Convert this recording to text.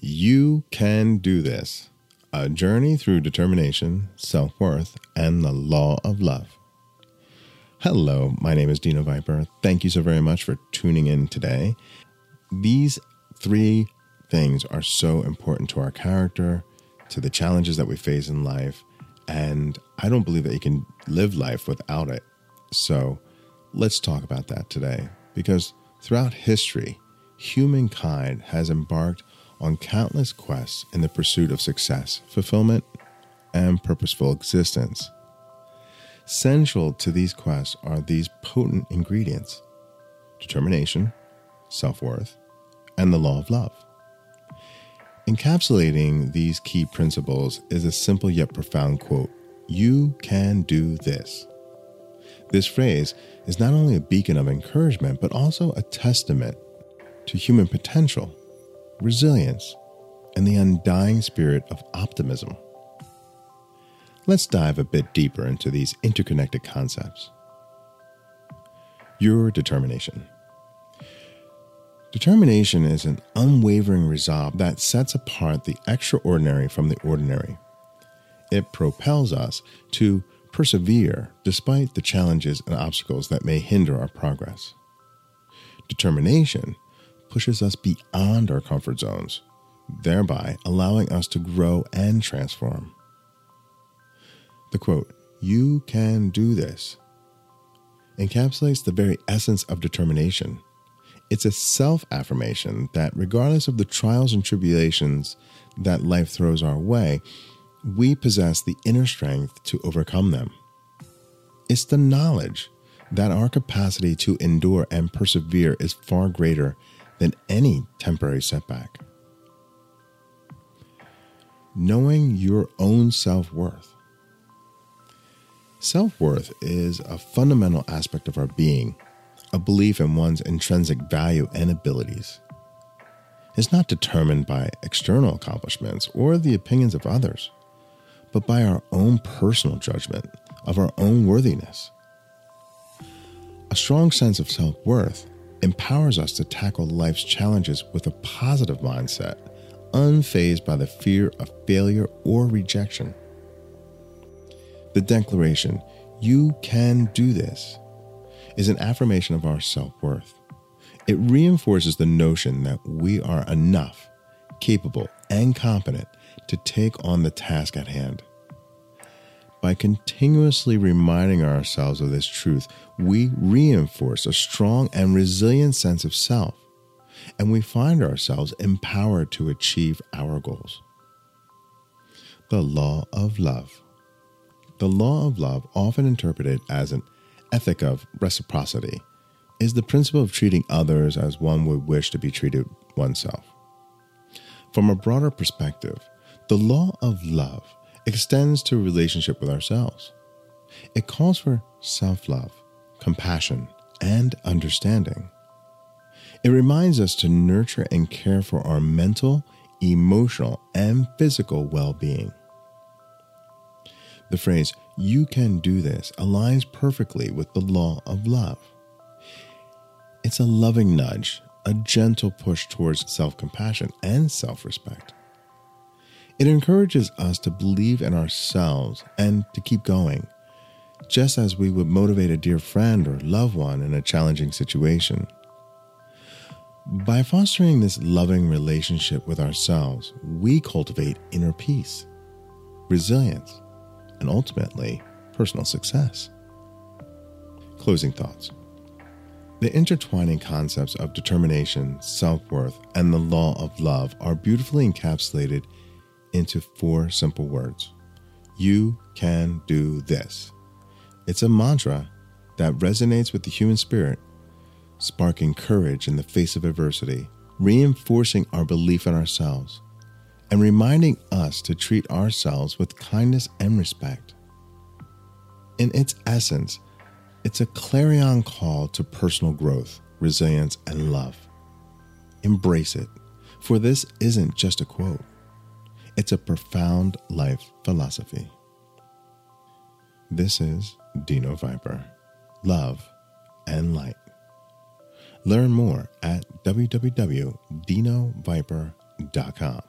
You can do this. A journey through determination, self worth, and the law of love. Hello, my name is Dino Viper. Thank you so very much for tuning in today. These three things are so important to our character, to the challenges that we face in life, and I don't believe that you can live life without it. So let's talk about that today because throughout history, humankind has embarked on countless quests in the pursuit of success, fulfillment, and purposeful existence. Central to these quests are these potent ingredients determination, self worth, and the law of love. Encapsulating these key principles is a simple yet profound quote You can do this. This phrase is not only a beacon of encouragement, but also a testament to human potential, resilience, and the undying spirit of optimism. Let's dive a bit deeper into these interconnected concepts. Your determination. Determination is an unwavering resolve that sets apart the extraordinary from the ordinary. It propels us to persevere despite the challenges and obstacles that may hinder our progress. Determination pushes us beyond our comfort zones, thereby allowing us to grow and transform. The quote, You can do this, encapsulates the very essence of determination. It's a self affirmation that, regardless of the trials and tribulations that life throws our way, we possess the inner strength to overcome them. It's the knowledge that our capacity to endure and persevere is far greater than any temporary setback. Knowing your own self worth. Self worth is a fundamental aspect of our being, a belief in one's intrinsic value and abilities. It's not determined by external accomplishments or the opinions of others, but by our own personal judgment of our own worthiness. A strong sense of self worth empowers us to tackle life's challenges with a positive mindset, unfazed by the fear of failure or rejection. The declaration, You can do this, is an affirmation of our self worth. It reinforces the notion that we are enough, capable, and competent to take on the task at hand. By continuously reminding ourselves of this truth, we reinforce a strong and resilient sense of self, and we find ourselves empowered to achieve our goals. The law of love. The law of love, often interpreted as an ethic of reciprocity, is the principle of treating others as one would wish to be treated oneself. From a broader perspective, the law of love extends to a relationship with ourselves. It calls for self love, compassion, and understanding. It reminds us to nurture and care for our mental, emotional, and physical well being. The phrase, you can do this, aligns perfectly with the law of love. It's a loving nudge, a gentle push towards self compassion and self respect. It encourages us to believe in ourselves and to keep going, just as we would motivate a dear friend or loved one in a challenging situation. By fostering this loving relationship with ourselves, we cultivate inner peace, resilience, and ultimately personal success. Closing thoughts. The intertwining concepts of determination, self worth, and the law of love are beautifully encapsulated into four simple words You can do this. It's a mantra that resonates with the human spirit, sparking courage in the face of adversity, reinforcing our belief in ourselves, and reminding us to treat ourselves with kindness and respect. In its essence, it's a clarion call to personal growth, resilience, and love. Embrace it, for this isn't just a quote. It's a profound life philosophy. This is Dino Viper, Love and Light. Learn more at www.dinoviper.com.